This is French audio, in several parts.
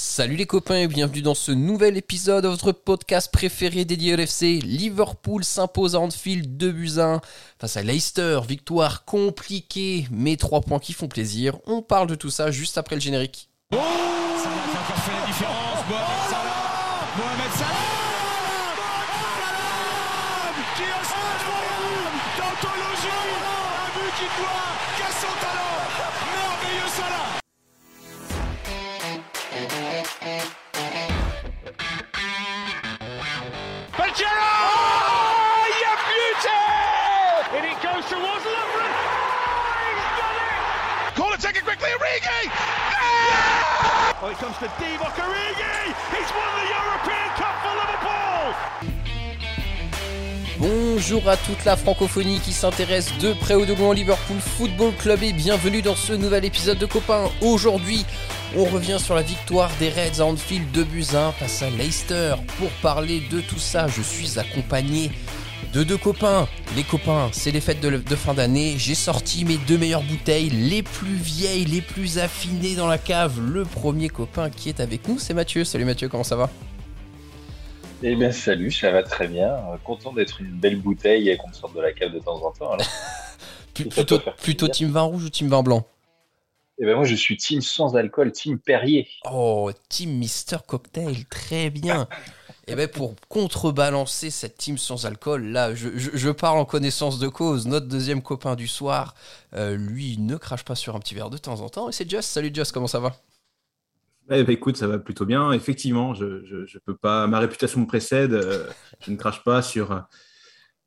Salut les copains et bienvenue dans ce nouvel épisode de votre podcast préféré dédié au LFC. Liverpool s'impose à Anfield 2 buts 1 face à Leicester. Victoire compliquée mais 3 points qui font plaisir. On parle de tout ça juste après le générique. Oh quickly, Origi Oh, it comes to Divock Origi He's won the European Cup for Liverpool Bonjour à toute la francophonie qui s'intéresse de près ou de loin au Liverpool Football Club et bienvenue dans ce nouvel épisode de Copains. Aujourd'hui, on revient sur la victoire des Reds à Anfield 2 buts 1 face à Leicester. Pour parler de tout ça, je suis accompagné de deux copains. Les copains, c'est les fêtes de, de fin d'année. J'ai sorti mes deux meilleures bouteilles, les plus vieilles, les plus affinées dans la cave. Le premier copain qui est avec nous, c'est Mathieu. Salut Mathieu, comment ça va? Eh bien, salut, ça va très bien. Euh, Content d'être une belle bouteille et qu'on sorte de la cave de temps en temps. alors. Plutôt, team vin rouge ou team vin blanc? Eh bien, moi, je suis team sans alcool, team Perrier. Oh, Team Mister Cocktail, très bien. Et bien pour contrebalancer cette team sans alcool, là, je, je- parle en connaissance de cause. Notre deuxième copain du soir, euh, lui, ne crache pas sur un petit verre de temps en temps. Et c'est Just. Salut Just, comment ça va? Eh ben, écoute, ça va plutôt bien. Effectivement, je, je, je peux pas. Ma réputation me précède. euh, je ne crache pas sur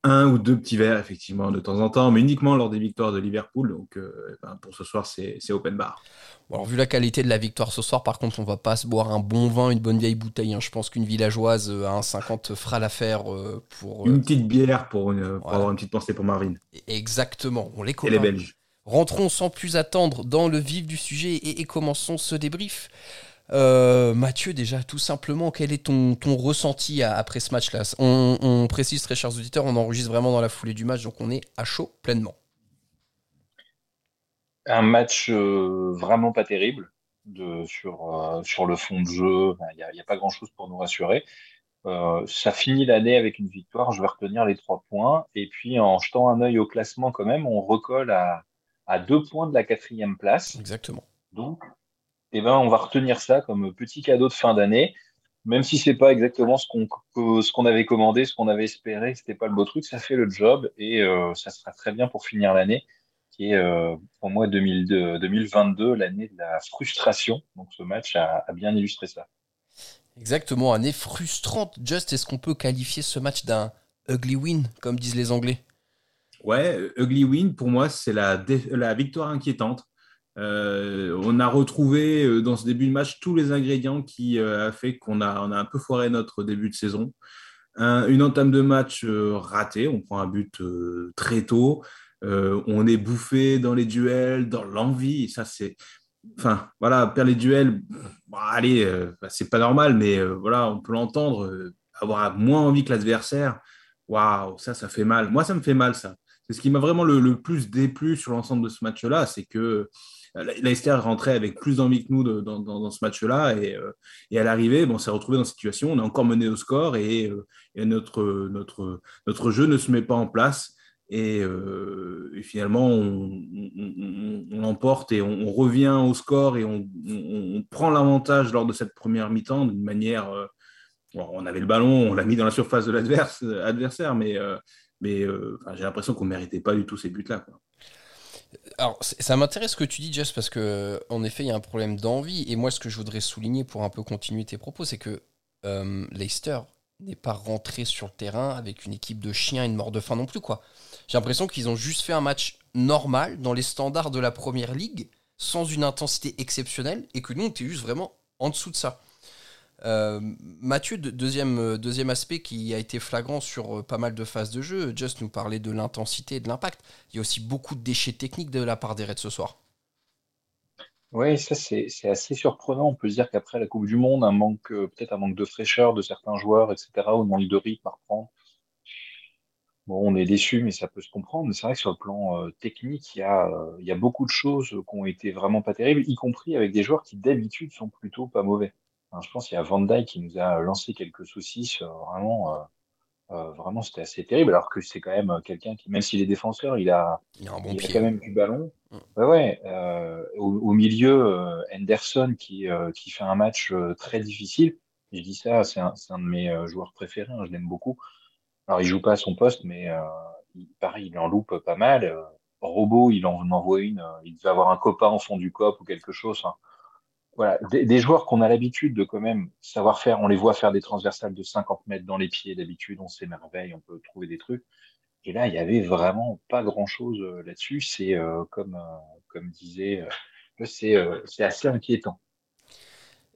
un ou deux petits verres, effectivement, de temps en temps, mais uniquement lors des victoires de Liverpool. Donc, euh, ben, pour ce soir, c'est open bar. Alors, vu la qualité de la victoire ce soir, par contre, on va pas se boire un bon vin, une bonne vieille bouteille. hein. Je pense qu'une villageoise euh, à 1,50 fera l'affaire euh, pour. euh, Une petite bière pour, une- pour Voilà. avoir une petite pensée pour Marvin Exactement. On les et copains. les Belges. Rentrons sans plus attendre dans le vif du sujet et, et commençons ce débrief. Euh, Mathieu, déjà, tout simplement, quel est ton, ton ressenti à- après ce match-là? On, on précise, très chers auditeurs, on enregistre vraiment dans la foulée du match, donc on est à chaud pleinement. Un match euh, vraiment pas terrible de, sur, euh, sur le fond de jeu. Il n'y a, pas grand-chose pour nous rassurer. Ça finit l'année avec une victoire. Je vais retenir les trois points. Et puis, en jetant un œil au classement, quand même, on recolle à, à deux points de la quatrième place. Exactement. Donc, eh ben, on va retenir ça comme petit cadeau de fin d'année. Même si c'est pas exactement ce qu'on que- ce qu'on avait commandé, ce qu'on avait espéré, c'était pas le beau truc, ça fait le job et euh, ça sera très bien pour finir l'année, qui est euh, pour moi 2002 2022, l'année de la frustration. Donc ce match a, a bien illustré ça. Exactement, année frustrante. Just, est-ce qu'on peut qualifier ce match d'un ugly win, comme disent les Anglais? Ouais, euh, Ugly Win, pour moi, c'est la, dé- la victoire inquiétante. Euh, on a retrouvé euh, dans ce début de match tous les ingrédients qui euh, a fait qu'on a, on a un peu foiré notre début de saison. Un- une entame de match euh, ratée, on prend un but très tôt, on est bouffé dans les duels, dans l'envie, ça c'est... Enfin, voilà, perdre les duels, bon, allez, bah, c'est pas normal, mais voilà, on peut l'entendre, avoir moins envie que l'adversaire, waouh, ça, ça fait mal. Moi, ça me fait mal, ça. C'est ce qui m'a vraiment le, plus déplu sur l'ensemble de ce match-là, c'est que Leicester rentrait avec plus d'envie que nous dans, dans- ce match-là. Et, euh, et à l'arrivée, bon, on s'est retrouvé dans cette situation. On est encore mené au score et, euh, et notre, notre, notre jeu ne se met pas en place. Et, euh, finalement, on, on- l'emporte et on, revient au score et on, prend l'avantage lors de cette première mi-temps d'une manière. euh, bon, on avait le ballon, on l'a mis dans la surface de l'adverse- adversaire, mais, euh, euh, j'ai l'impression qu'on méritait pas du tout ces buts-là. quoi. Alors, ça m'intéresse ce que tu dis, Just, parce que en effet, il y a un problème d'envie. Et moi, ce que je voudrais souligner pour un peu continuer tes propos, c'est que euh, Leicester n'est pas rentré sur le terrain avec une équipe de chiens et de morts de faim non plus, quoi. J'ai l'impression qu'ils ont juste fait un match normal dans les standards de la première ligue, sans une intensité exceptionnelle, et que nous, on était juste vraiment en dessous de ça. Euh, Mathieu, de- deuxième, euh, deuxième aspect qui a été flagrant sur euh, pas mal de phases de jeu, Just nous parlait de l'intensité et de l'impact. Il y a aussi beaucoup de déchets techniques de la part des Reds ce soir. Oui, ça c'est assez surprenant. On peut se dire qu'après la Coupe du Monde, un manque, peut-être un manque de fraîcheur de certains joueurs, etc., ou un manque de rythme à reprendre. Bon, on est déçu, mais ça peut se comprendre. Mais c'est vrai que sur le plan technique, il y a, il y a beaucoup de choses qui ont été vraiment pas terribles, y compris avec des joueurs qui d'habitude sont plutôt pas mauvais. Je pense qu'il y a Van Dyke qui nous a lancé quelques soucis. vraiment, vraiment c'était assez terrible. Alors que c'est quand même quelqu'un qui, même s'il est défenseur, il a, Il a un bon il a quand même du ballon. Mm. Ouais, ouais. euh, au, au milieu, euh, Henderson qui, euh, qui fait un match euh, très difficile. Je dis ça, c'est un, c'est un de mes euh, joueurs préférés, hein, je l'aime beaucoup. Alors, il joue pas à son poste, mais euh, il, pareil, il en loupe pas mal. Euh, Robot, il en envoie une. euh, il devait avoir un copain en fond du cop ou quelque chose. Enfin, voilà, des, joueurs qu'on a l'habitude de quand même savoir faire. On les voit faire des transversales de 50 mètres dans les pieds d'habitude. On s'émerveille, on peut trouver des trucs. Et là, il y avait vraiment pas grand-chose euh, là-dessus. C'est euh, comme, euh, comme disait, c'est assez inquiétant.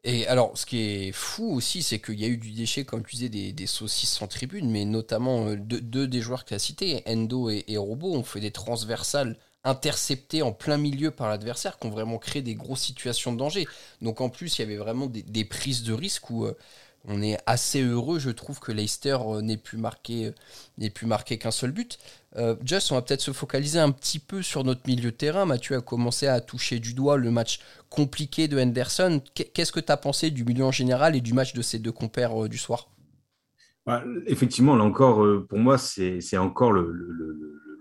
Et alors, ce qui est fou aussi, c'est qu'il y a eu du déchet, comme tu disais, des, saucisses en tribune, mais notamment deux, deux des joueurs que tu as cités, Endo et, et Robo, ont fait des transversales interceptées en plein milieu par l'adversaire, qui ont vraiment créé des grosses situations de danger. Donc en plus, il y avait vraiment des, prises de risque où euh, on est assez heureux, je trouve, que Leicester euh, n'ait pu marquer, euh, qu'un seul but. Euh, Just, on va peut-être se focaliser un petit peu sur notre milieu de terrain. Mathieu a commencé à toucher du doigt le match compliqué de Henderson. Qu'est- Qu'est-ce que tu as pensé du milieu en général et du match de ces deux compères du soir? Ouais, effectivement, là encore, pour moi, c'est encore le-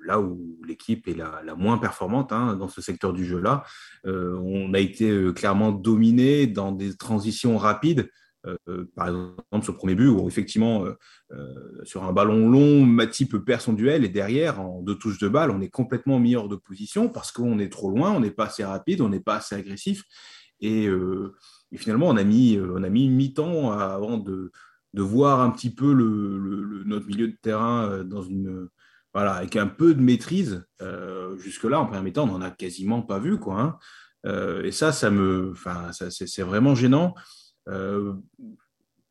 là où l'équipe est la, moins performante hein, dans ce secteur du jeu-là. Euh, on a été euh, clairement dominé dans des transitions rapides. Euh, par exemple, le premier but, où effectivement, sur un ballon long, Matip perd son duel et derrière, en deux touches de balle, on est complètement mis hors de position parce qu'on est trop loin, on n'est pas assez rapide, on n'est pas assez agressif. Et, finalement, on a mis, on a mis mi-temps avant de, voir un petit peu notre milieu de terrain dans une, voilà, avec un peu de maîtrise. Euh, Jusque-là, en première mi-temps, on n'en a quasiment pas vu. Quoi, hein. Euh, et ça, ça me, c'est vraiment gênant. Euh,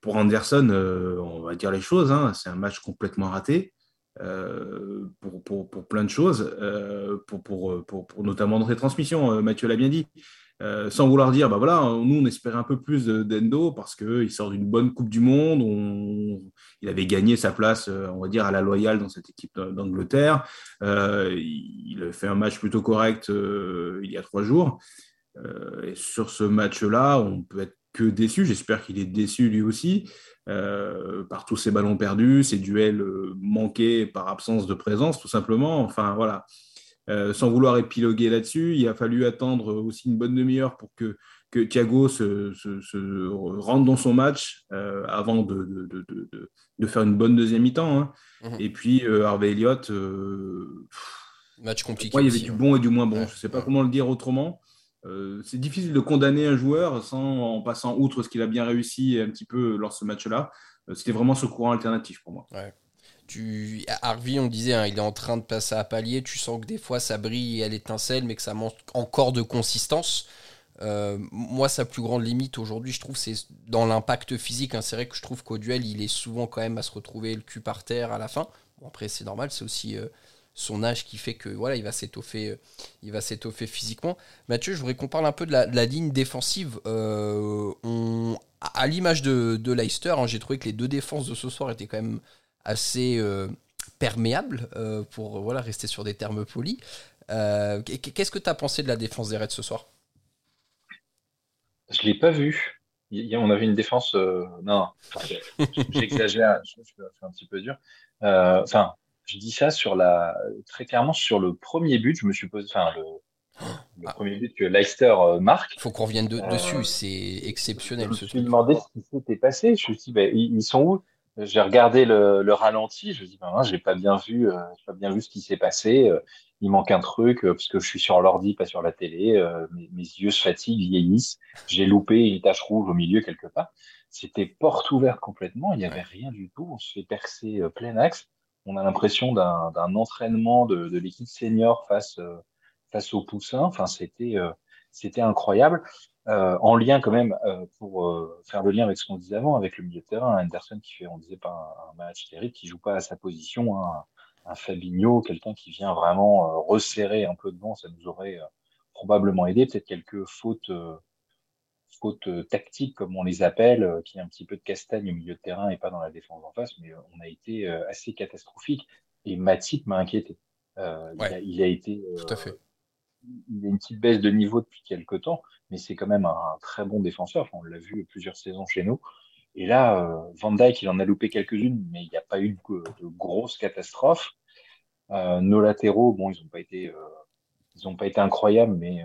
pour Anderson, on va dire les choses, hein, c'est un match complètement raté. pour, plein de choses, pour, pour, notamment euh, Mathieu l'a bien dit. Euh, sans vouloir dire, bah voilà, nous on espérait un peu plus de- d'Endo parce qu'il sort d'une bonne Coupe du Monde, on- il avait gagné sa place, euh, on va dire, à la loyale dans cette équipe d'A- d'Angleterre. Euh, il fait un match plutôt correct il y a trois jours. Et sur ce match-là, on peut être que déçu. J'espère qu'il est déçu lui aussi par tous ces ballons perdus, ces duels manqués par absence de présence, tout simplement. Enfin, voilà. Euh, sans vouloir épiloguer là-dessus, il a fallu attendre aussi une bonne demi-heure pour que, que Thiago se, se- se rentre dans son match euh, avant de, de- de- de- faire une bonne deuxième mi-temps. hein. Mhm. Et puis, euh, Harvey Elliott, Match compliqué. il y avait aussi, du bon et du moins bon. Ouais. Je ne sais pas comment le dire autrement. C'est difficile de condamner un joueur sans, en passant outre ce qu'il a bien réussi un petit peu lors de ce match-là. C'était vraiment ce courant alternatif pour moi. Tu, Harvey, on disait, hein, il est en train de passer à palier. Tu sens que des fois ça brille à l'étincelle, mais que ça manque encore de consistance. Euh, moi, sa plus grande limite aujourd'hui, je trouve, c'est dans l'impact physique. hein. C'est vrai que je trouve qu'au duel, il est souvent quand même à se retrouver le cul par terre à la fin. Bon, après, c'est normal, c'est aussi euh, son âge qui fait que voilà, il va s'étoffer, euh, il va s'étoffer physiquement. Mathieu, je voudrais qu'on parle un peu de la, ligne défensive. À l'image de, de Leicester, hein, j'ai trouvé que les deux défenses de ce soir étaient quand même assez euh, perméables, euh, pour voilà, rester sur des termes polis. Euh, Qu'est-ce que tu as pensé de la défense des Reds ce soir? Je l'ai pas vu. Il on avait une défense. non, enfin, j'exagère. Je, je suis un petit peu dur. Enfin, je dis ça sur la très clairement sur le premier but. Je me suis posé. Enfin, le, le Ah. premier but que Leicester marque. Il faut qu'on revienne de- Euh, dessus, c'est Je exceptionnel me ce suis demandé ce qui s'était passé. Je me suis dit, ben, ils, ils sont où? J'ai regardé le, le ralenti. Je me dit, ben, hein, j'ai pas bien vu, euh, pas bien vu ce qui s'est passé. Euh, il manque un truc euh, parce que je suis sur l'ordi, pas sur la télé. Euh, mes, mes yeux se fatiguent, vieillissent. J'ai loupé une tache rouge au milieu quelque part. C'était porte ouverte complètement. Il y avait rien du tout. On se fait percer euh, plein axe. On a l'impression d'un entraînement de, de l'équipe senior face euh, face aux poussins. Enfin, c'était c'était incroyable. Euh, en lien quand même euh, pour euh, faire le lien avec ce qu'on disait avant, avec le milieu de terrain, Anderson qui fait, on disait pas un, un match terrible, qui joue pas à sa position, hein, un Fabinho, quelqu'un qui vient vraiment euh, resserrer un peu devant, ça nous aurait euh, probablement aidé. Peut-être quelques fautes, euh, fautes tactiques comme on les appelle, euh, qui est un petit peu de castagne au milieu de terrain et pas dans la défense en face, mais on a été euh, assez catastrophique. Et Matip m'a inquiété. Euh, il, a, il a été euh, Tout à fait. Il a une petite baisse de niveau depuis quelques temps, mais c'est quand même un, très bon défenseur. on l'a vu plusieurs saisons chez nous. Et là, euh, Van Dyke, il en a loupé quelques-unes, mais il n'y a pas eu de, de grosses catastrophes. Euh, nos latéraux, bon, ils n'ont pas été, euh, ils ont pas été incroyables, mais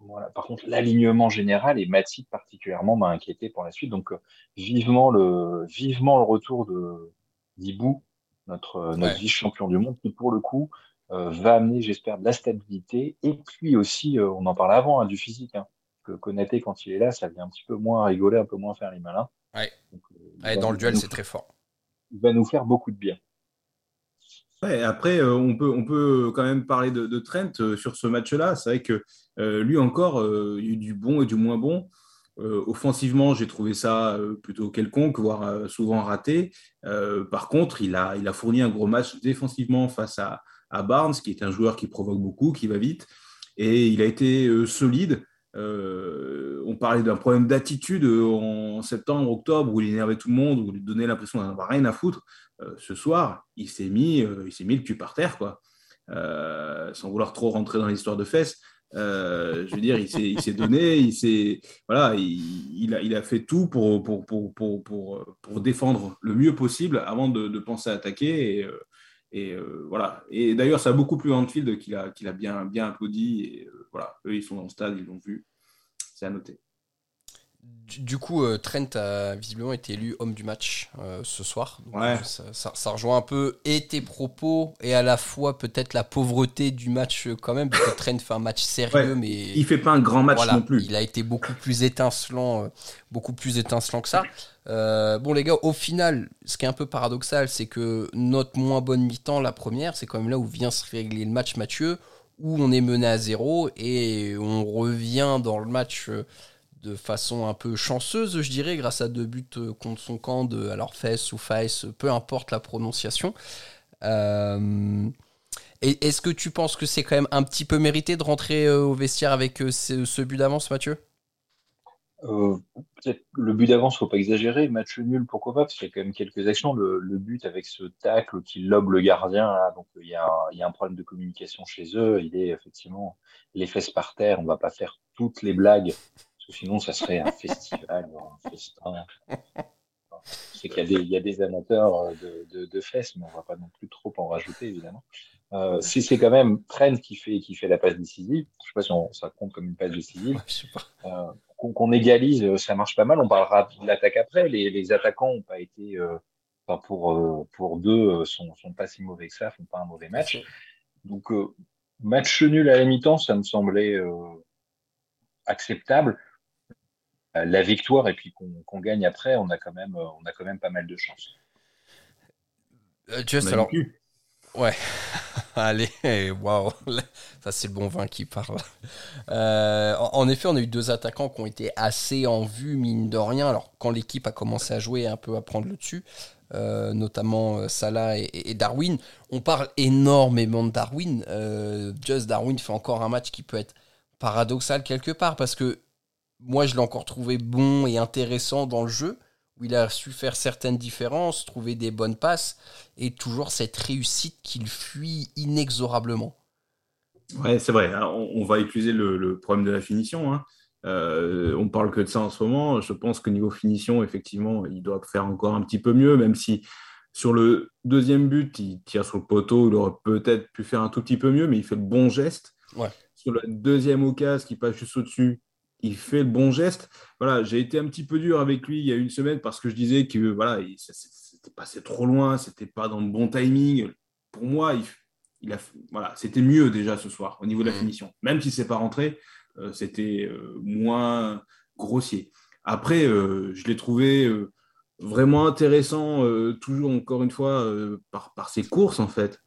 voilà. Par contre, l'alignement général et Matip particulièrement m'a inquiété pour la suite. Donc, vivement le, vivement le retour de d'Ibou, notre, notre vice-champion du monde, qui pour le coup va amener, j'espère, de la stabilité. Et puis aussi, on en parlait avant, hein, du physique. Hein que Konaté, quand il est là, ça vient un petit peu moins rigoler, un peu moins faire les malins. Ouais. Euh, dans le duel, c'est très fort. Il va nous faire beaucoup de bien. après, euh, on, peut, on peut quand même parler de, Trent euh, sur ce match-là. C'est vrai que lui encore, il y a eu du bon et du moins bon. offensivement, j'ai trouvé ça plutôt quelconque, voire souvent raté. par contre, il a, il a fourni un gros match défensivement face à, à Barnes, qui est un joueur qui provoque beaucoup, qui va vite. Et il a été solide. Euh, on parlait d'un problème d'attitude en septembre, octobre, où il énervait tout le monde, où il donnait l'impression d'en avoir rien à foutre. Euh, ce soir, il s'est mis, euh, il s'est mis le cul par terre, quoi. sans vouloir trop rentrer dans l'histoire de fesses. je veux dire, il s'est donné, il s'est, voilà, il, a, fait tout pour défendre le mieux possible avant de, penser à attaquer. Et voilà. Et d'ailleurs, ça a beaucoup plu Anfield qu'il a, qu'il a bien, bien applaudi. Et voilà, eux, ils sont dans le stade, ils l'ont vu. C'est à noter. Du, coup, euh, Trent a visiblement été élu homme du match euh, ce soir. ouais. ça, rejoint un peu et tes propos et à la fois peut-être la pauvreté du match euh, quand même, parce que Trent fait un match sérieux, mais il fait pas un grand match non plus. Il a été beaucoup plus étincelant, beaucoup plus étincelant que ça. Bon les gars, au final, ce qui est un peu paradoxal, c'est que notre moins bonne mi-temps, la première, c'est quand même là où vient se régler le match Mathieu où on est mené à zéro et on revient dans le match euh, de façon un peu chanceuse, je dirais, grâce à deux buts euh, contre son camp de alors Fess ou Fess, peu importe la prononciation. Euh, est-ce que tu penses que c'est quand même un petit peu mérité de rentrer au vestiaire avec ce but d'avance, Mathieu? Euh, peut-être le but d'avance, faut pas exagérer. Match nul, pourquoi pas Parce qu'il y a quand même quelques actions. Le, but avec ce tacle qui lobe le gardien, là, donc il y, a, il y, a, un problème de communication chez eux. Il est effectivement les fesses par terre. On va pas faire toutes les blagues, parce que sinon ça serait un festival, un festin. C'est qu'il y, y, a des amateurs de, de, de, fesses, mais on va pas non plus trop en rajouter évidemment. Euh, si c'est quand même Trent qui fait, qui fait la passe décisive, je sais pas si on, ça compte comme une passe décisive. je sais pas. Euh, qu'on égalise, euh, ça marche pas mal. On parlera de l'attaque après. Les, les attaquants n'ont pas été, euh, enfin pour euh, pour deux, sont, sont pas si mauvais que ça, font pas un mauvais match. Donc match nul à la mi-temps, ça me semblait acceptable. La victoire et puis qu'on gagne après, on a quand même on a quand même pas mal de chance. juste alors. Ouais. Allez, waouh, ça c'est le bon vin qui parle. Euh, en effet, on a eu deux attaquants qui ont été assez en vue, mine de rien. Alors, quand l'équipe a commencé à jouer, un peu à prendre le dessus, euh, notamment euh, Salah et, Darwin, on parle énormément de Darwin. Just Darwin fait encore un match qui peut être paradoxal quelque part parce que moi je l'ai encore trouvé bon et intéressant dans le jeu où il a su faire certaines différences, trouver des bonnes passes, et toujours cette réussite qu'il fuit inexorablement. Ouais, c'est vrai. On, va utiliser le, problème de la finition. Hein. Euh, on parle que de ça en ce moment. Je pense que niveau finition, effectivement, il doit faire encore un petit peu mieux, même si sur le deuxième but, il tire sur le poteau, il aurait peut-être pu faire un tout petit peu mieux, mais il fait le bon geste. Ouais. Sur la deuxième occasion qui passe juste au-dessus, il fait le bon geste. Voilà, j'ai été un petit peu dur avec lui il y a une semaine parce que je disais que voilà, c'était passé trop loin, c'était pas dans le bon timing. Pour moi, il, a, voilà, c'était mieux déjà ce soir au niveau de la mmh. finition. Même si c'est pas rentré, euh, c'était euh, moins grossier. Après, euh, je l'ai trouvé vraiment intéressant, toujours encore une fois, par, par ses courses en fait.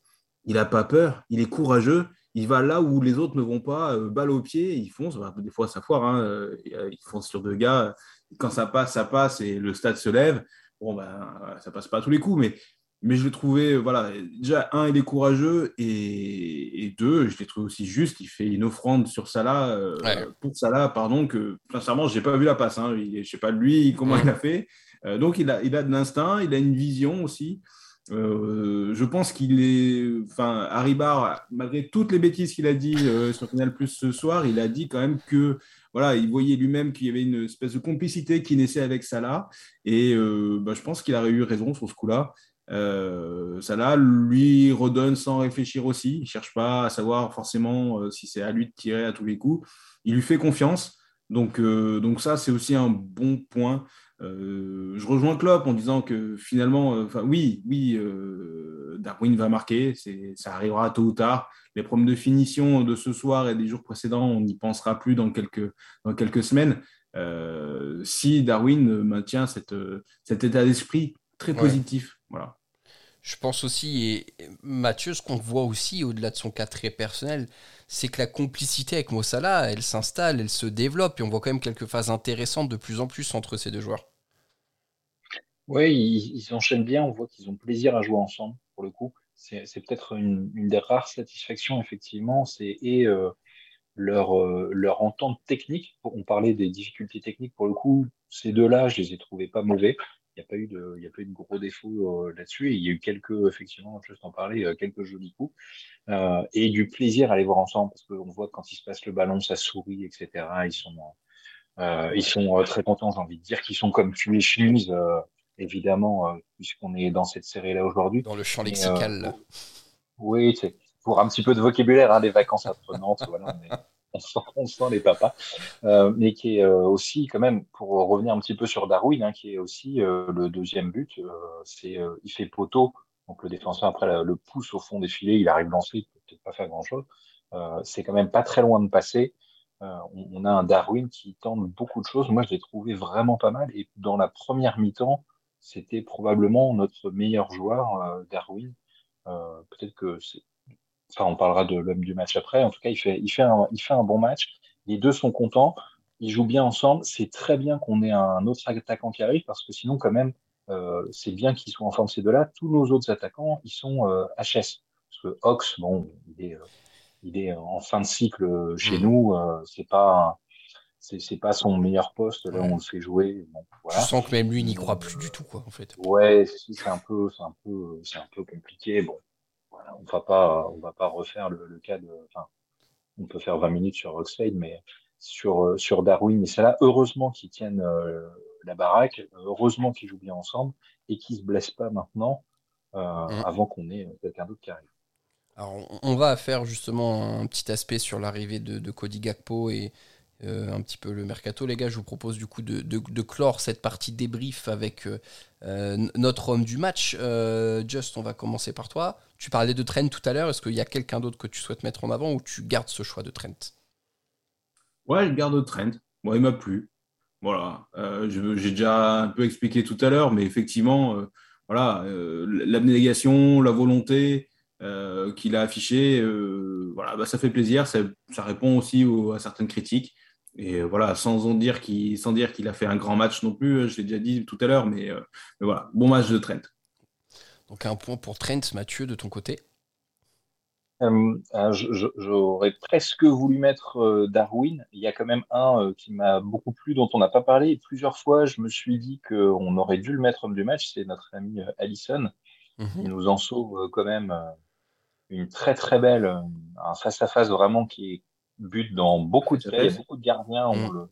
Il n'a pas peur, il est courageux il va là où les autres ne vont pas, euh, balle au pied, il fonce. des fois, ça foire, hein, euh, il fonce sur deux gars. Quand ça passe, ça passe et le stade se lève. Bon, ben, ça passe pas à tous les coups, mais, mais je l'ai trouvé, voilà, déjà, un, il est courageux et, deux, je l'ai trouvé aussi juste. Il fait une offrande sur Salah, euh, pour Salah, pardon, que sincèrement, je n'ai pas vu la passe. Hein. je ne sais pas lui comment il a fait. donc, il a, il a de l'instinct, il a une vision aussi. Euh, je pense qu'il est. Enfin, Harry Barr, malgré toutes les bêtises qu'il a dit euh, sur Canal Plus ce soir, il a dit quand même que voilà, il voyait lui-même qu'il y avait une espèce de complicité qui naissait avec Salah. Et euh, bah, je pense qu'il a eu raison sur ce coup-là. Salah lui redonne sans réfléchir aussi. Il ne cherche pas à savoir forcément si c'est à lui de tirer à tous les coups. Il lui fait confiance. Donc, donc ça, c'est aussi un bon point. Euh, je rejoins Klopp en disant que finalement, euh, oui, oui, euh, Darwin va marquer, ça arrivera tôt ou tard. Les problèmes de finition de ce soir et des jours précédents, on n'y pensera plus dans quelques, dans quelques semaines. si Darwin maintient cette, cet état d'esprit très positif. Voilà. Je pense aussi, et Mathieu, ce qu'on voit aussi au-delà de son cas très personnel, c'est que la complicité avec Mossala, elle s'installe, elle se développe, et on voit quand même quelques phases intéressantes de plus en plus entre ces deux joueurs. Oui, ils, enchaînent bien, on voit qu'ils ont plaisir à jouer ensemble, pour le coup. C'est peut-être une, des rares satisfactions, effectivement, et euh, leur, euh, leur entente technique. On parlait des difficultés techniques, pour le coup, ces deux-là, je les ai trouvés pas mauvais. Il n'y a pas eu de, il y a pas eu de gros défauts euh, là-dessus. Il y a eu quelques, effectivement, juste en parler, quelques jolis coups. et du plaisir à les voir ensemble, parce qu'on voit quand ils se passent le ballon, ça sourit, etc. Ils sont, ils sont très contents, j'ai envie de dire, qu'ils sont comme tu chemise évidemment, euh, puisqu'on est dans cette série-là aujourd'hui. Dans le champ lexical. Euh, oui, c'est pour un petit peu de vocabulaire, hein, les vacances apprenantes, voilà, on, on, sent, les papas, euh, mais qui est aussi quand même, pour revenir un petit peu sur Darwin, hein, qui est aussi le deuxième but, c'est il fait poteau, donc le défenseur après le pousse au fond des filets, il arrive lancer, il peut peut-être pas faire grand-chose. c'est quand même pas très loin de passer. On, a un Darwin qui tente beaucoup de choses. Moi, je l'ai trouvé vraiment pas mal. Et dans la première mi-temps, c'était probablement notre meilleur joueur, euh, Darwin. Euh, peut-être que. Enfin, on parlera de l'homme du match après. En tout cas, il fait, il fait, un, il fait un bon match. Les deux sont contents. Ils jouent bien ensemble. C'est très bien qu'on ait un autre attaquant qui arrive parce que sinon, quand même, euh, c'est bien qu'ils soient en forme ces deux-là. Tous nos autres attaquants, ils sont HS. Parce que Ox, bon, il est, il est en fin de cycle chez mmh. nous. c'est pas c'est pas son meilleur poste. Là, on le fait jouer. Bon, voilà. Je sens que même lui n'y croit plus du tout, quoi, en fait. Ouais, c'est un peu, c'est un peu, c'est un peu compliqué. Bon, on va pas, on va pas refaire le, cas de. Enfin, on peut faire 20 minutes sur Oxford, mais sur sur Darwin et là. Heureusement qu'ils tiennent euh, la baraque. Heureusement qu'ils jouent bien ensemble et qu'ils se blessent pas maintenant euh, mm. avant qu'on ait quelqu'un d'autre qui arrive. Alors, on va faire justement un petit aspect sur l'arrivée de, de Cody Gakpo et euh, un petit peu le mercato. Les gars, je vous propose du coup de, clore cette partie débrief avec euh, euh, notre homme du match. Just, on va commencer par toi. Tu parlais de Trent tout à l'heure. Est-ce qu'il y a quelqu'un d'autre que tu souhaites mettre en avant ou tu gardes ce choix de Trent? Ouais, je garde Trent. Moi, il m'a plu. Voilà. J'ai déjà un peu expliqué tout à l'heure, mais effectivement, voilà, l'abnégation, la volonté. qu'il a affiché, voilà, bah, ça fait plaisir, ça, répond aussi à certaines critiques. Et euh, voilà, sans, en dire qu'il, sans dire qu'il a fait un grand match non plus, euh, je l'ai déjà dit tout à l'heure, mais, euh, mais, voilà, bon match de Trent. Donc un point pour Trent, Mathieu, de ton côté J'aurais presque voulu mettre Darwin. Il y a quand même un qui m'a beaucoup plu, dont on n'a pas parlé. plusieurs fois, je me suis dit qu'on aurait dû le mettre homme du match. C'est notre ami Allison. Mhm. Il nous en sauve quand même une très très belle, un face-à-face vraiment qui est but dans beaucoup de cas, beaucoup de gardiens, on, mm. le,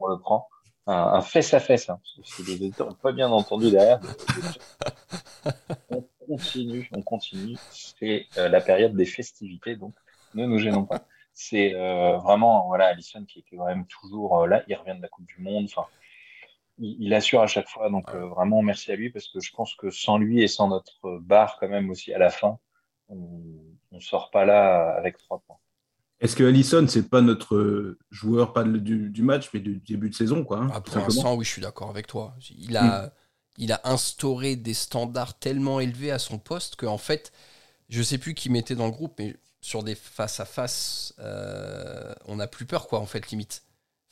on le prend. Un, fesse à fesse, hein, parce que les auditeurs n'ont pas bien entendu derrière. on continue, on continue. C'est euh, la période des festivités, donc ne nous gênons pas. C'est euh, vraiment, voilà, Allison qui était quand même toujours euh, là. Il revient de la Coupe du Monde. Enfin, il, assure à chaque fois. Donc vraiment, merci à lui parce que je pense que sans lui et sans notre barre quand même aussi à la fin, on ne sort pas là avec trois points. Est-ce que Allison, c'est pas notre joueur, pas du, match, mais du début de saison quoi, hein, ah, Pour l'instant, oui, je suis d'accord avec toi. Il a, hmm. il a instauré des standards tellement élevés à son poste qu'en fait, je sais plus qui mettait dans le groupe, mais sur des face à face, on n'a plus peur, quoi, en fait, limite.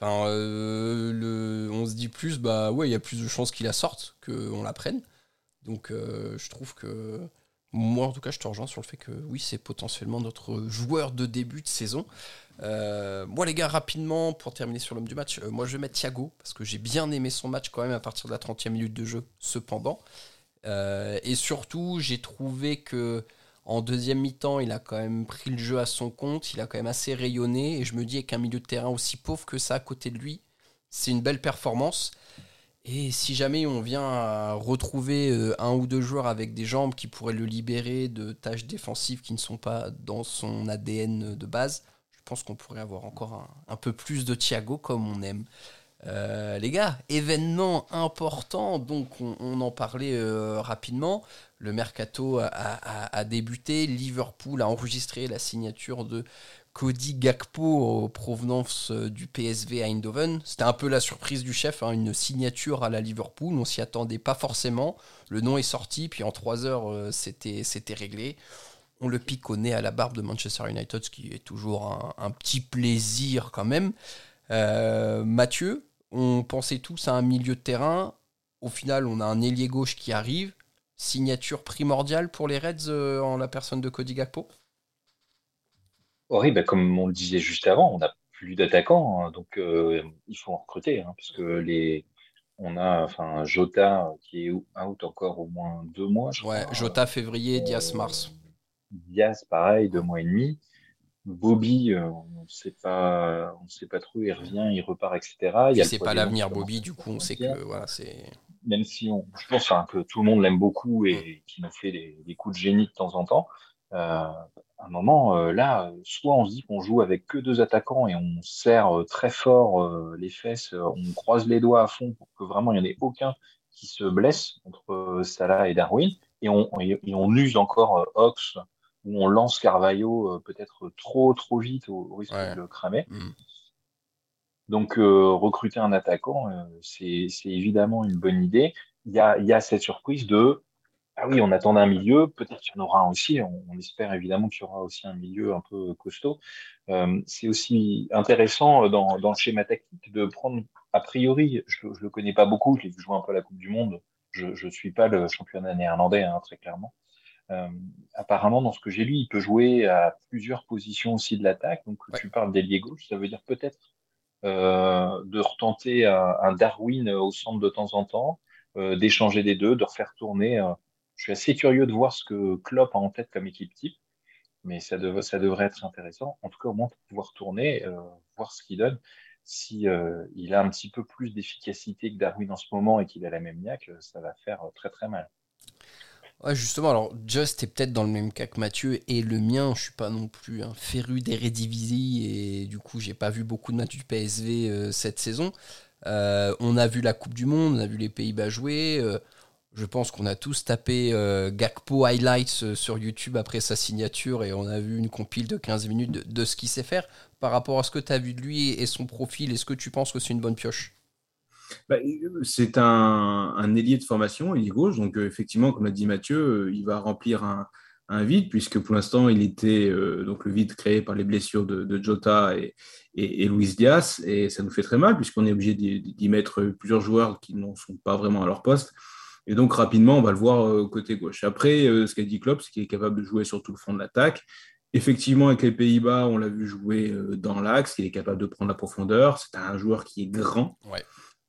Enfin, euh, le, on se dit plus, bah ouais, il y a plus de chances qu'il la sorte qu'on la prenne. Donc, euh, je trouve que moi, en tout cas, je te rejoins sur le fait que oui, c'est potentiellement notre joueur de début de saison. Euh, moi, les gars, rapidement, pour terminer sur l'homme du match, euh, moi, je vais mettre Thiago, parce que j'ai bien aimé son match quand même à partir de la 30e minute de jeu, cependant. et surtout, j'ai trouvé que en deuxième mi-temps, il a quand même pris le jeu à son compte, il a quand même assez rayonné, et je me dis qu'un milieu de terrain aussi pauvre que ça à côté de lui, c'est une belle performance. Et si jamais on vient retrouver euh, un ou deux joueurs avec des jambes qui pourraient le libérer de tâches défensives qui ne sont pas dans son ADN de base, je pense qu'on pourrait avoir encore un, peu plus de Thiago comme on aime. Euh, les gars, événement important, donc on, en parlait euh, rapidement. Le mercato a, débuté, Liverpool a enregistré la signature de Cody Gakpo, provenance euh, du PSV à Eindhoven. C'était un peu la surprise du chef, hein, une signature à la Liverpool. On s'y attendait pas forcément. Le nom est sorti, puis en trois heures, c'était réglé. On le pique au nez à la barbe de Manchester United, ce qui est toujours un, petit plaisir quand même. Mathieu, on pensait tous à un milieu de terrain. Au final, on a un ailier gauche qui arrive. Signature primordiale pour les Reds euh, en la personne de Cody Gakpo Oui, bah, comme on le disait juste avant, on n'a plus d'attaquants, hein, donc euh, il faut en recruter, hein, parce que les, on a enfin Jota qui est out encore au moins deux mois. ouais, Jota février, Diaz mars. Diaz pareil, deux mois et demi. Bobby, euh, on ne sait pas, on sait pas trop, il revient, il repart, etc. C'est pas l'avenir Bobby, du coup, on sait que voilà, c'est. Même si on, je pense hein, que tout le monde l'aime beaucoup et mm. qui nous fait des, coups de génie de temps en temps. Euh, à un moment, euh, là, soit on se dit qu'on joue avec que deux attaquants et on serre très fort les fesses, on croise les doigts à fond pour que vraiment il n'y en ait aucun qui se blesse entre Salah et Darwin, et on, et on use encore Ox où on lance Carvalho euh, peut-être trop trop vite au, risque de le cramer. Mm. Donc euh, recruter un attaquant, euh, c'est évidemment une bonne idée. Il y a, y a cette surprise de ah oui, on attend un milieu, peut-être qu'il y en aura un aussi. On, espère évidemment qu'il y aura aussi un milieu un peu costaud. c'est aussi intéressant dans, dans, le schéma tactique de prendre, a priori, je ne le connais pas beaucoup, je l'ai vu jouer un peu à la Coupe du Monde. Je ne suis pas le championnat néerlandais, hein, très clairement. Euh, apparemment, dans ce que j'ai lu, il peut jouer à plusieurs positions aussi de l'attaque. Donc, tu parles d'ailier gauche, ça veut dire peut-être euh, de retenter un, Darwin au centre de temps en temps, euh, d'échanger des deux, de refaire tourner. je suis assez curieux de voir ce que Klopp a en tête comme équipe type, mais ça, ça devrait être intéressant. En tout cas, au moins pour pouvoir tourner, voir ce qu'il donne. Si il a un petit peu plus d'efficacité que Darwin en ce moment et qu'il a la même niaque, ça va faire très très mal. Ouais, justement, alors Just est peut-être dans le même cas que Mathieu et le mien. Je suis pas non plus un féru d'Eredivisie et du coup, j'ai pas vu beaucoup de matchs du PSV euh, cette saison. Euh, on a vu la Coupe du Monde, on a vu les Pays-Bas jouer. Euh, je pense qu'on a tous tapé Gakpo Highlights sur YouTube après sa signature et on a vu une compile de 15 minutes de, ce qu'il sait faire. Par rapport à ce que tu as vu de lui et son profil, est-ce que tu penses que c'est une bonne pioche? Bah, c'est un, un, ailier de formation, il est gauche, donc euh, effectivement, comme l'a dit Mathieu, euh, il va remplir un, vide, puisque pour l'instant, il était euh, donc le vide créé par les blessures de, Jota et, et, Luis Diaz, et ça nous fait très mal, puisqu'on est obligé d'y mettre plusieurs joueurs qui n'en sont pas vraiment à leur poste. Et donc, rapidement, on va le voir côté gauche. Après, ce qu'a dit Klopp, c'est qu'il est capable de jouer sur tout le front de l'attaque. Effectivement, avec les Pays-Bas, on l'a vu jouer dans l'axe, il est capable de prendre la profondeur. C'est un joueur qui est grand.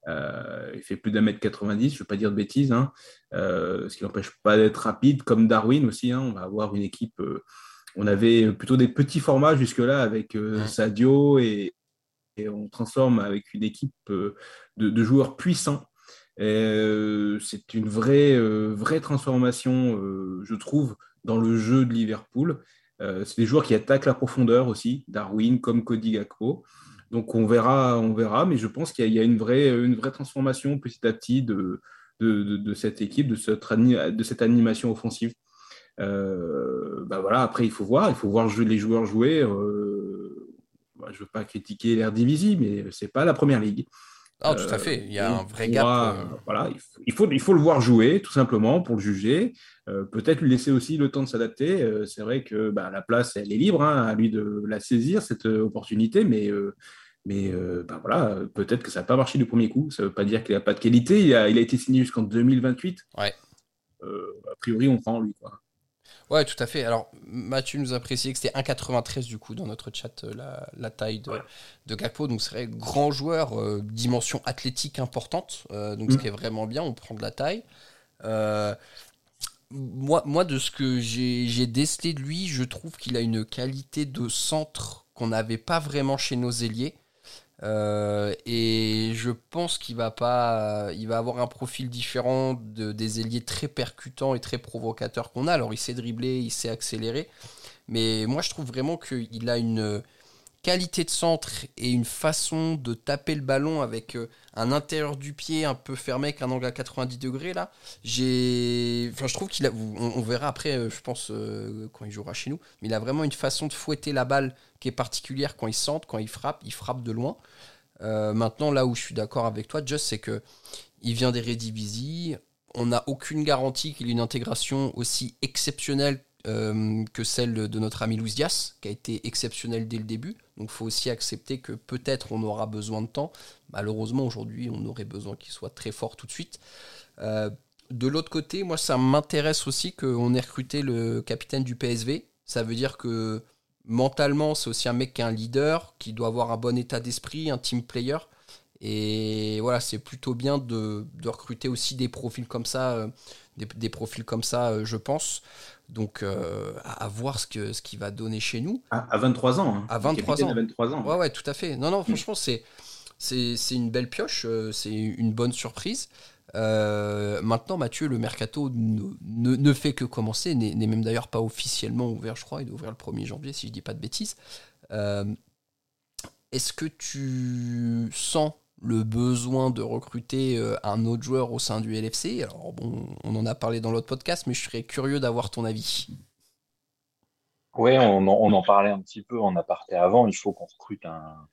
Euh, il fait plus d'un mètre 90, je ne veux pas dire de bêtises, hein. euh, ce qui n'empêche pas d'être rapide, comme Darwin aussi. Hein. on va avoir une équipe. Euh, on avait plutôt des petits formats jusque-là avec Sadio et, on transforme avec une équipe de, joueurs puissants. C'est une vraie, vraie transformation, je trouve, dans le jeu de Liverpool. C'est des joueurs qui attaquent la profondeur aussi, Darwin comme Cody Gakpo. Donc on verra, on verra, mais je pense qu'il y, a une vraie, une vraie transformation petit à petit de, de, cette équipe, de cette, de cette animation offensive. Euh, bah voilà, après il faut voir, il faut voir les joueurs jouer. Euh, bah, je ne veux pas critiquer l'air Divisie, mais c'est pas la première ligue. Ah, tout à fait, il y a un vrai gap. Euh. Voilà, il faut, il faut, le voir jouer, tout simplement, pour le juger. Peut-être lui laisser aussi le temps de s'adapter. c'est vrai que bah, la place, elle est libre, hein, à lui de la saisir, cette opportunité, mais mais euh, ben voilà, peut-être que ça n'a pas marché du premier coup. Ça ne veut pas dire qu'il n'a pas de qualité. Il a, il a été signé jusqu'en 2028. Ouais. Euh, a priori, on prend en lui. Quoi. Ouais, tout à fait. Alors, Mathieu nous a précisé que c'était 1,93 du coup dans notre chat, euh, la, taille de, de Gakpo. Donc, c'est vrai, grand joueur, dimension athlétique importante. donc, ce mm. qui est vraiment bien, on prend de la taille. moi, moi, de ce que j'ai décelé de lui, je trouve qu'il a une qualité de centre qu'on n'avait pas vraiment chez nos ailiers. Euh, et je pense qu'il va pas, il va avoir un profil différent de, des ailiers très percutants et très provocateurs qu'on a. Alors il sait dribbler, il sait accélérer, mais moi je trouve vraiment qu'il a une, qualité de centre et une façon de taper le ballon avec euh, un intérieur du pied un peu fermé avec un angle à 90 degrés là j'ai enfin je trouve qu'il a on, verra après euh, je pense euh, quand il jouera chez nous mais il a vraiment une façon de fouetter la balle qui est particulière quand il centre quand il frappe il frappe de loin. Maintenant là où je suis d'accord avec toi Just c'est que il vient des Redivisie on n'a aucune garantie qu'il ait une intégration aussi exceptionnelle euh, que celle de notre ami Luis Diaz, qui a été exceptionnelle dès le début. Donc il faut aussi accepter que peut-être on aura besoin de temps. Malheureusement, aujourd'hui, on aurait besoin qu'il soit très fort tout de suite. Euh, de l'autre côté, moi, ça m'intéresse aussi qu'on ait recruté le capitaine du PSV. Ça veut dire que mentalement, c'est aussi un mec qui est un leader, qui doit avoir un bon état d'esprit, un team player. Et voilà, c'est plutôt bien de, recruter aussi des profils comme ça, euh, des, profils comme ça, je pense. Donc, euh, à, voir ce qu'il ce qui va donner chez nous. À, 23 ans. Hein. À 23 ans. À 23 ans. Ouais, ouais, tout à fait. Non, non, mm. franchement, c'est, c'est, une belle pioche. Euh, c'est une bonne surprise. Euh, maintenant, Mathieu, le mercato ne, ne, fait que commencer, n'est, même d'ailleurs pas officiellement ouvert, je crois. Il doit ouvrir le 1er janvier, si je dis pas de bêtises. est-ce que tu sens le besoin de recruter euh, un autre joueur au sein du LFC. Alors bon, on en a parlé dans l'autre podcast, mais je serais curieux d'avoir ton avis. Oui, on, en parlait un petit peu en aparté avant. Il faut qu'on recrute un,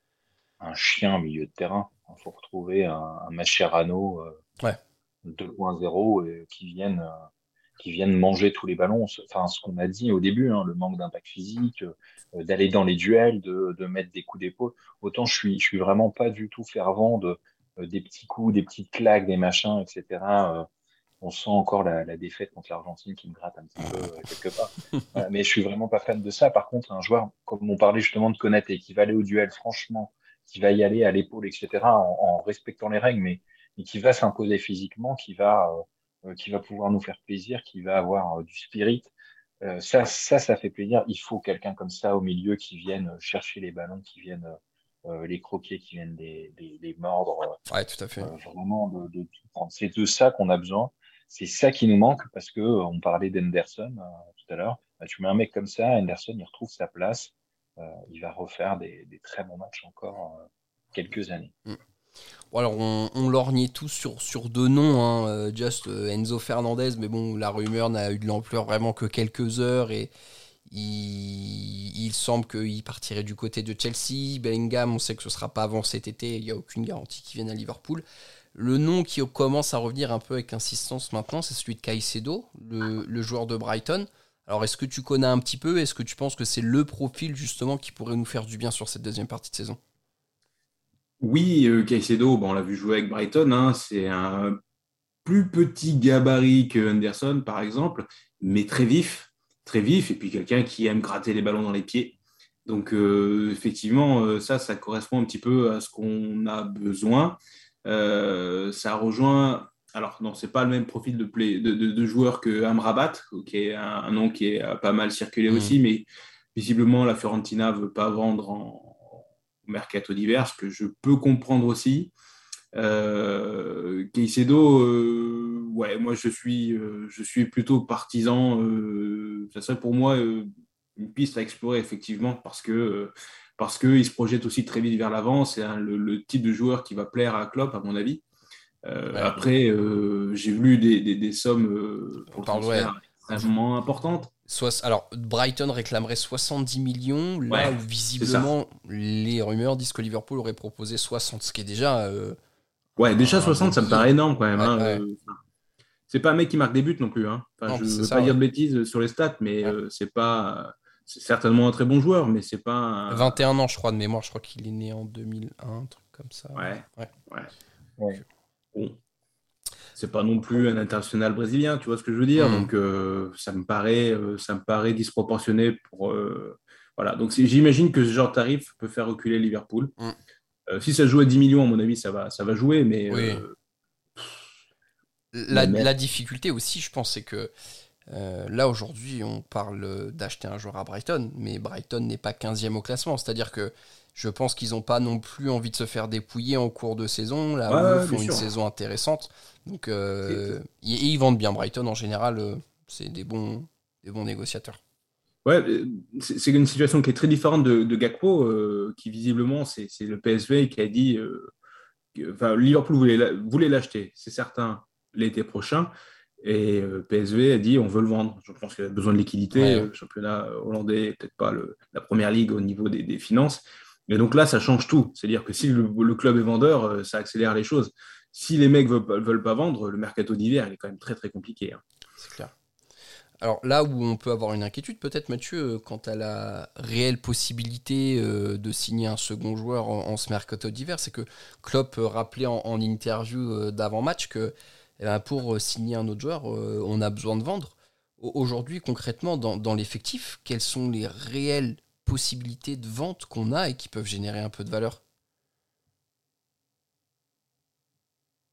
chien au milieu de terrain. Il faut retrouver un, un Mascherano 2.0 euh, qui vienne euh, qui viennent manger tous les ballons. Enfin, ce qu'on a dit au début, hein, le manque d'impact physique, euh, d'aller dans les duels, de, de mettre des coups d'épaule. Autant je suis, je suis vraiment pas du tout fervent de euh, des petits coups, des petites claques, des machins, etc. Euh, on sent encore la, la défaite contre l'Argentine qui me gratte un petit peu quelque part. mais je suis vraiment pas fan de ça. Par contre, un joueur, comme on parlait justement de Konaté, qui va aller au duel franchement, qui va y aller à l'épaule, etc., en, en, respectant les règles, mais, mais qui va s'imposer physiquement, qui va euh, qui va pouvoir nous faire plaisir, qui va avoir euh, du spirit. Euh, ça, ça, ça fait plaisir. Il faut quelqu'un comme ça au milieu qui vienne chercher les ballons, qui vienne les croquer, qui viennent les, les, mordre. ouais, tout à fait. vraiment de, de, tout prendre. C'est de ça qu'on a besoin. C'est ça qui nous manque parce que on parlait d'Henderson tout à l'heure. Bah, tu mets un mec comme ça, Henderson, il retrouve sa place. il va refaire des, des, très bons matchs encore quelques années. Mm alors on, lorgnait tous sur, deux noms, hein, euh, just euh, Enzo Fernandez, mais bon, la rumeur n'a eu de l'ampleur vraiment que quelques heures et il, semble qu'il partirait du côté de Chelsea. Bellingham, on sait que ce sera pas avant cet été, il n'y a aucune garantie qu'il vienne à Liverpool. Le nom qui commence à revenir un peu avec insistance maintenant, c'est celui de Caicedo, le, le joueur de Brighton. Alors est-ce que tu connais un petit peu? Est-ce que tu penses que c'est le profil justement qui pourrait nous faire du bien sur cette deuxième partie de saison? Oui, euh, Caicedo, bon, on l'a vu jouer avec Brighton, hein, c'est un plus petit gabarit que Anderson, par exemple, mais très vif, très vif, et puis quelqu'un qui aime gratter les ballons dans les pieds. Donc, euh, effectivement, euh, ça, ça correspond un petit peu à ce qu'on a besoin. ça rejoint. Alors, non, c'est pas le même profil de, play, de, joueur que Amrabat, qui est un, nom qui est pas mal circulé mmh. aussi, mais visiblement, la Fiorentina veut pas vendre en, mercato divers, que je peux comprendre aussi. Euh, euh, ouais, moi je suis, euh, je suis plutôt partisan. Euh, ça serait pour moi une piste à explorer effectivement parce que parce qu'il se projette aussi très vite vers l'avant. C'est le, type de joueur qui va plaire à Klopp, à mon avis. après, j'ai vu des, des, sommes pour extrêmement importantes alors, Brighton réclamerait 70 millions, là où visiblement les rumeurs disent que Liverpool aurait proposé 60, ce qui est déjà. Euh, ouais, déjà 60, ça me paraît énorme quand même. Hein, euh, c'est pas un mec qui marque des buts non plus. Hein. je ne veux pas dire de bêtises sur les stats, mais euh, c'est pas. C'est certainement un très bon joueur, mais c'est pas. 21 ans, je crois, de mémoire. Je crois qu'il est né en 2001, un truc comme ça. Ouais. Ouais. ouais. Bon c'est pas non plus un international brésilien, tu vois ce que je veux dire. Mm. Donc euh, ça me paraît, euh, ça me paraît disproportionné pour euh, voilà. Donc j'imagine que ce genre de tarif peut faire reculer Liverpool. Mm. si ça joue à 10 millions, à mon avis, ça va, ça va jouer, mais La, la difficulté aussi, je pense, c'est que là, aujourd'hui, on parle d'acheter un joueur à Brighton, mais Brighton n'est pas 15e au classement. C'est-à-dire que je pense qu'ils n'ont pas non plus envie de se faire dépouiller en cours de saison. Là, ils font une saison intéressante. Donc, euh, ils, vendent bien Brighton en général. Euh, c'est des bons, des bons négociateurs. Ouais, c'est une situation qui est très différente de, de Gakpo, qui visiblement, c'est le PSV qui a dit. enfin, Liverpool voulait l'acheter, c'est certain, l'été prochain. Et euh, PSV a dit on veut le vendre. Je pense qu'il a besoin de liquidité. Le championnat hollandais, peut-être pas la première ligue au niveau des, finances. Et donc là, ça change tout. C'est-à-dire que si le, club est vendeur, euh, ça accélère les choses. Si les mecs ne veulent, pas vendre, le mercato d'hiver, il est quand même très très compliqué. Hein. C'est clair. Alors là où on peut avoir une inquiétude, peut-être Mathieu, euh, quant à la réelle possibilité de signer un second joueur en, ce mercato d'hiver, c'est que Klopp rappelait en, interview d'avant-match que eh ben, pour euh, signer un autre joueur, euh, on a besoin de vendre. Aujourd'hui, concrètement, dans, l'effectif, quelles sont les réelles possibilités de vente qu'on a et qui peuvent générer un peu de valeur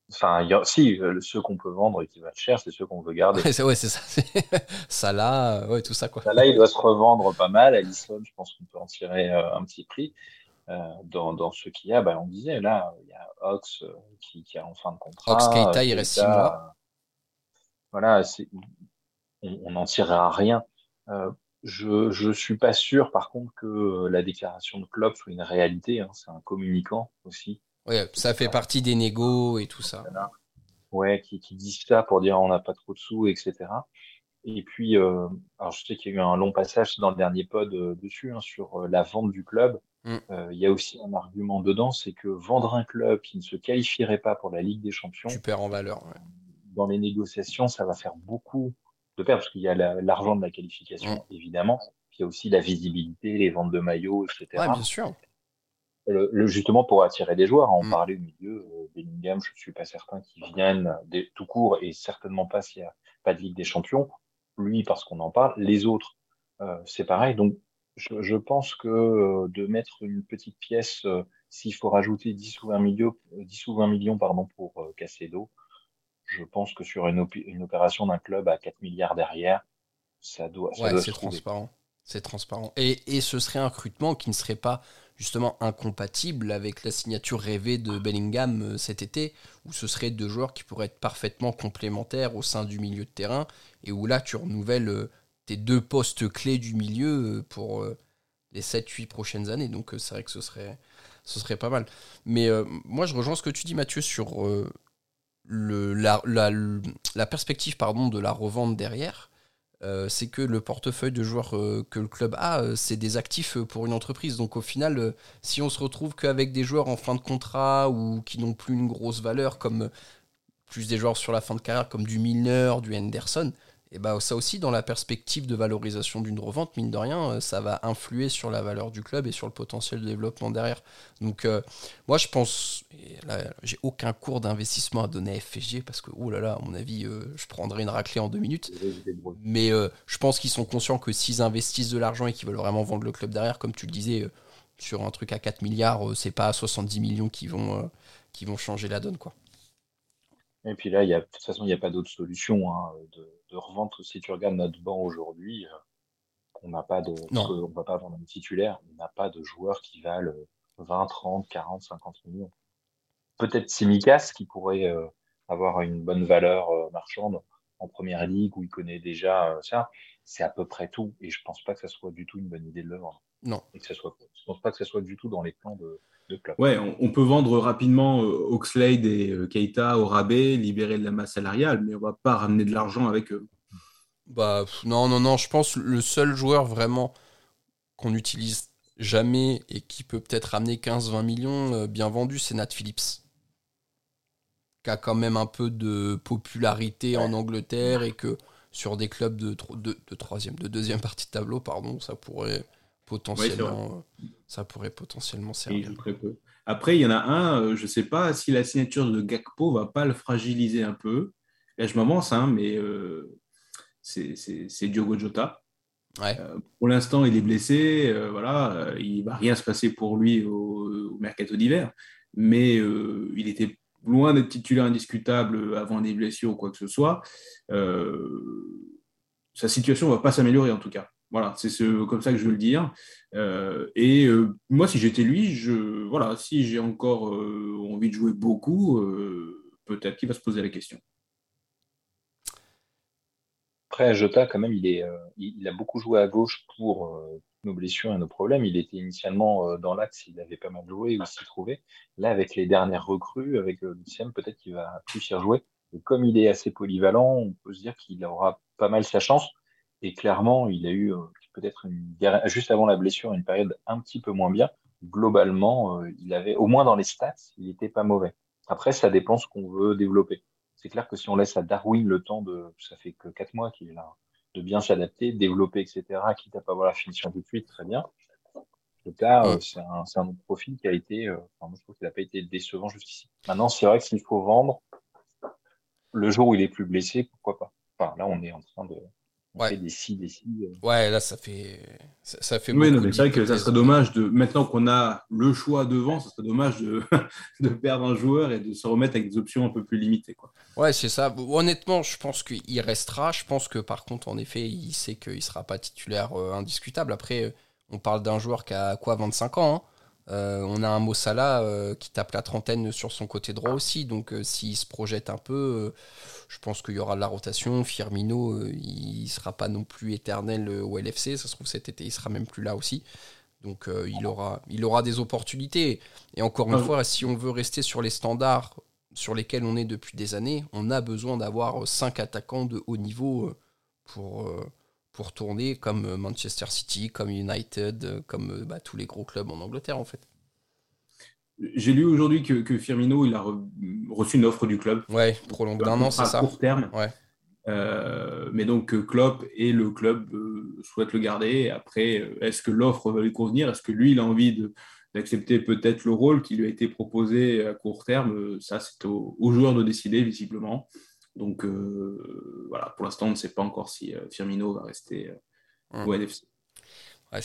Enfin, si, euh, ceux qu'on peut vendre et qui valent cher, c'est ceux qu'on veut garder. ouais, c'est ça. ça là, ouais, tout ça quoi. Là, il doit se revendre pas mal. Alisson, je pense qu'on peut en tirer un petit prix. Euh, dans, dans, ce qu'il y a, bah, on disait, là, il y a Ox euh, qui, qui, est en fin de contrat. Ox Keita, il reste 6 mois. Voilà, on n'en tirera rien. Euh, je ne suis pas sûr, par contre, que la déclaration de Klopp soit une réalité. Hein. C'est un communicant aussi. Oui, ça fait partie des négos et tout ça. Ouais, qui, qui disent ça pour dire on n'a pas trop de sous, etc. Et puis, euh, alors je sais qu'il y a eu un long passage dans le dernier pod dessus hein, sur la vente du club. Mm. Euh, il y a aussi un argument dedans, c'est que vendre un club qui ne se qualifierait pas pour la Ligue des Champions, tu perds en valeur. Dans les négociations, ça va faire beaucoup de perdre parce qu'il y a l'argent de la qualification, mm. évidemment. Puis il y a aussi la visibilité, les ventes de maillots, etc. Ouais, bien sûr. Le, justement pour attirer des joueurs, on mm. parlait au milieu, euh, Bellingham, je ne suis pas certain qu'ils viennent des, tout court et certainement pas s'il n'y a pas de Ligue des Champions. Lui, parce qu'on en parle, les autres, euh, c'est pareil. Donc je, pense que euh, de mettre une petite pièce, euh, s'il faut rajouter 10 ou 20 millions, 10 ou 20 millions pardon, pour euh, je pense que sur une, une opération d'un club à 4 milliards derrière, ça doit, ça ouais, c'est transparent. C'est transparent. Et, et, ce serait un recrutement qui ne serait pas justement incompatible avec la signature rêvée de Bellingham cet été, où ce serait deux joueurs qui pourraient être parfaitement complémentaires au sein du milieu de terrain, et où là tu renouvelles tes deux postes clés du milieu euh, pour euh, les 7-8 prochaines années. Donc euh, c'est vrai que ce serait, ce serait pas mal. Mais moi, je rejoins ce que tu dis, Mathieu, sur la, perspective pardon, de la revente derrière. c'est que le portefeuille de joueurs que le club a, c'est des actifs pour une entreprise. Donc au final, si on se retrouve qu'avec des joueurs en fin de contrat ou qui n'ont plus une grosse valeur, comme plus des joueurs sur la fin de carrière, comme du Milner, du Henderson, et bah ça aussi dans la perspective de valorisation d'une revente, mine de rien, euh, ça va influer sur la valeur du club et sur le potentiel de développement derrière. Donc euh, moi je pense, là j'ai aucun cours d'investissement à donner à FFG parce que oh là là, à mon avis, euh, je prendrai une raclée en deux minutes. Mais je pense qu'ils sont conscients que s'ils investissent de l'argent et qu'ils veulent vraiment vendre le club derrière, comme tu le disais, sur un truc à 4 milliards, c'est pas à 70 millions qui vont, qui vont changer la donne quoi. Et puis là, y a, de toute façon, il n'y a pas d'autre solution hein, de, de, revente. Si tu regardes notre banc aujourd'hui, euh, on n'a pas de. On va pas vendre un titulaire, on n'a pas de joueurs qui valent 20, 30, 40, 50 millions. Peut-être Simikas qui pourrait euh, avoir une bonne valeur euh, marchande en première ligue où il connaît déjà ça. C'est à peu près tout. Et je pense pas que ce soit du tout une bonne idée de le vendre. Non. Et que ça soit, je pense pas que ce soit du tout dans les plans de, Ouais, on, peut vendre rapidement euh, Oxlade et euh, Keita au rabais, libérer de la masse salariale, mais on va pas ramener de l'argent avec eux. Bah non, non, non, je pense le seul joueur vraiment qu'on utilise jamais et qui peut peut-être ramener 15-20 millions euh, bien vendu, c'est Nat Phillips. Qui a quand même un peu de popularité en Angleterre et que sur des clubs de, de, de troisième, de deuxième partie de tableau, pardon, ça pourrait potentiellement, ça pourrait potentiellement servir. Après, il y en a un, euh, je ne sais pas si la signature de Gakpo va pas le fragiliser un peu. Là, je m'avance, hein, mais euh, c'est Diogo Jota. Euh, pour l'instant, il est blessé. voilà, il va rien se passer pour lui au, au mercato d'hiver. Mais il était loin d'être titulaire indiscutable avant des blessures ou quoi que ce soit, sa situation ne va pas s'améliorer en tout cas. Voilà, c'est ce, comme ça que je veux le dire. et moi, si j'étais lui, je, voilà, si j'ai encore envie de jouer beaucoup, peut-être qu'il va se poser la question. Après, Jota, quand même, il, est, euh, il, a beaucoup joué à gauche pour euh, nos blessures et nos problèmes. Il était initialement euh, dans l'axe, il avait pas mal joué, il s'y trouvait. Là, avec les dernières recrues, avec Lucien, peut-être qu'il va plus y rejouer. Et comme il est assez polyvalent, on peut se dire qu'il aura pas mal sa chance. Et clairement, il a eu peut-être juste avant la blessure une période un petit peu moins bien. Globalement, il avait, au moins dans les stats, il n'était pas mauvais. Après, ça dépend ce qu'on veut développer c'est clair que si on laisse à Darwin le temps de, ça fait que quatre mois qu'il est là, de bien s'adapter, développer, etc., quitte à pas avoir la finition tout de suite, très bien. Le cas, euh, c'est un, un, profil qui a été, euh, enfin, je trouve qu'il n'a pas été décevant jusqu'ici. Maintenant, c'est vrai que s'il faut vendre, le jour où il est plus blessé, pourquoi pas. Enfin, là, on est en train de, ouais. des si, des si. Euh. Ouais, là, ça fait. Ça, fait oui, c'est vrai que ça serait dommage de. Maintenant qu'on a le choix devant, ça serait dommage de, de perdre un joueur et de se remettre avec des options un peu plus limitées. Quoi. Ouais, c'est ça. Honnêtement, je pense qu'il restera. Je pense que par contre, en effet, il sait qu'il ne sera pas titulaire euh, indiscutable. Après, euh, on parle d'un joueur qui a quoi, 25 ans hein. On a un Mossala qui tape la trentaine sur son côté droit aussi. Donc, s'il se projette un peu je pense qu'il y aura de la rotation. Firmino, euh, il ne sera pas non plus éternel euh, au LFC. Ça se trouve cet été, il sera même plus là aussi. Donc euh, il, aura, il aura des opportunités. Et encore une fois, si on veut rester sur les standards sur lesquels on est depuis des années, on a besoin d'avoir cinq attaquants de haut niveau pour, pour tourner comme Manchester City, comme United, comme bah, tous les gros clubs en Angleterre en fait. J'ai lu aujourd'hui que, Firmino il a reçu une offre du club. Ouais, prolongue d'un an, c'est ça. À court terme. Ouais. Euh, mais donc Klopp et le club euh, souhaitent le garder. Après, euh, est-ce que l'offre va lui convenir? Est-ce que lui, il a envie d'accepter peut-être le rôle qui lui a été proposé à court terme? Ça, c'est aux au joueurs de décider, visiblement. Donc voilà, pour l'instant, on ne sait pas encore si Firmino va rester au NFC. Ouais,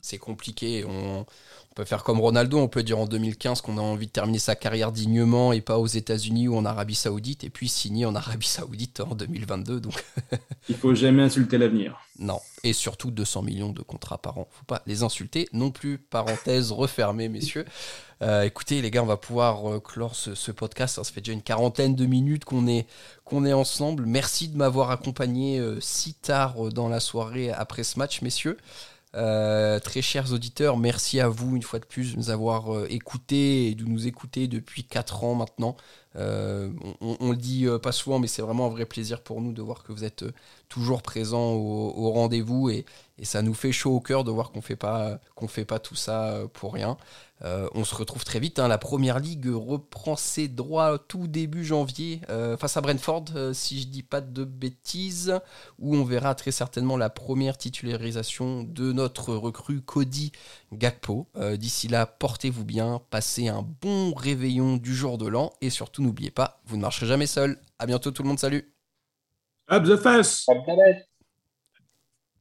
c'est compliqué. On, on peut faire comme Ronaldo, on peut dire en 2015 qu'on a envie de terminer sa carrière dignement et pas aux États-Unis ou en Arabie Saoudite, et puis signer en Arabie Saoudite en 2022. Donc Il faut jamais insulter l'avenir. Non, et surtout 200 millions de contrats par an. Faut pas les insulter non plus. Parenthèse refermée, messieurs. Euh, écoutez, les gars, on va pouvoir euh, clore ce, podcast. Ça, fait déjà une quarantaine de minutes qu'on est, qu'on est ensemble. Merci de m'avoir accompagné euh, si tard dans la soirée après ce match, messieurs. Euh, très chers auditeurs, merci à vous une fois de plus de nous avoir euh, écoutés et de nous écouter depuis 4 ans maintenant. Euh, on, le dit pas souvent, mais c'est vraiment un vrai plaisir pour nous de voir que vous êtes toujours présents au, rendez-vous et, ça nous fait chaud au cœur de voir qu'on fait pas fait pas tout ça pour rien. Euh, on se retrouve très vite. Hein. La première ligue reprend ses droits tout début janvier euh, face à Brentford, euh, si je dis pas de bêtises, où on verra très certainement la première titularisation de notre recrue Cody Gakpo. D'ici là, portez-vous bien, passez un bon réveillon du jour de l'an et surtout n'oubliez pas, vous ne marcherez jamais seul. À bientôt tout le monde, salut. Up the face.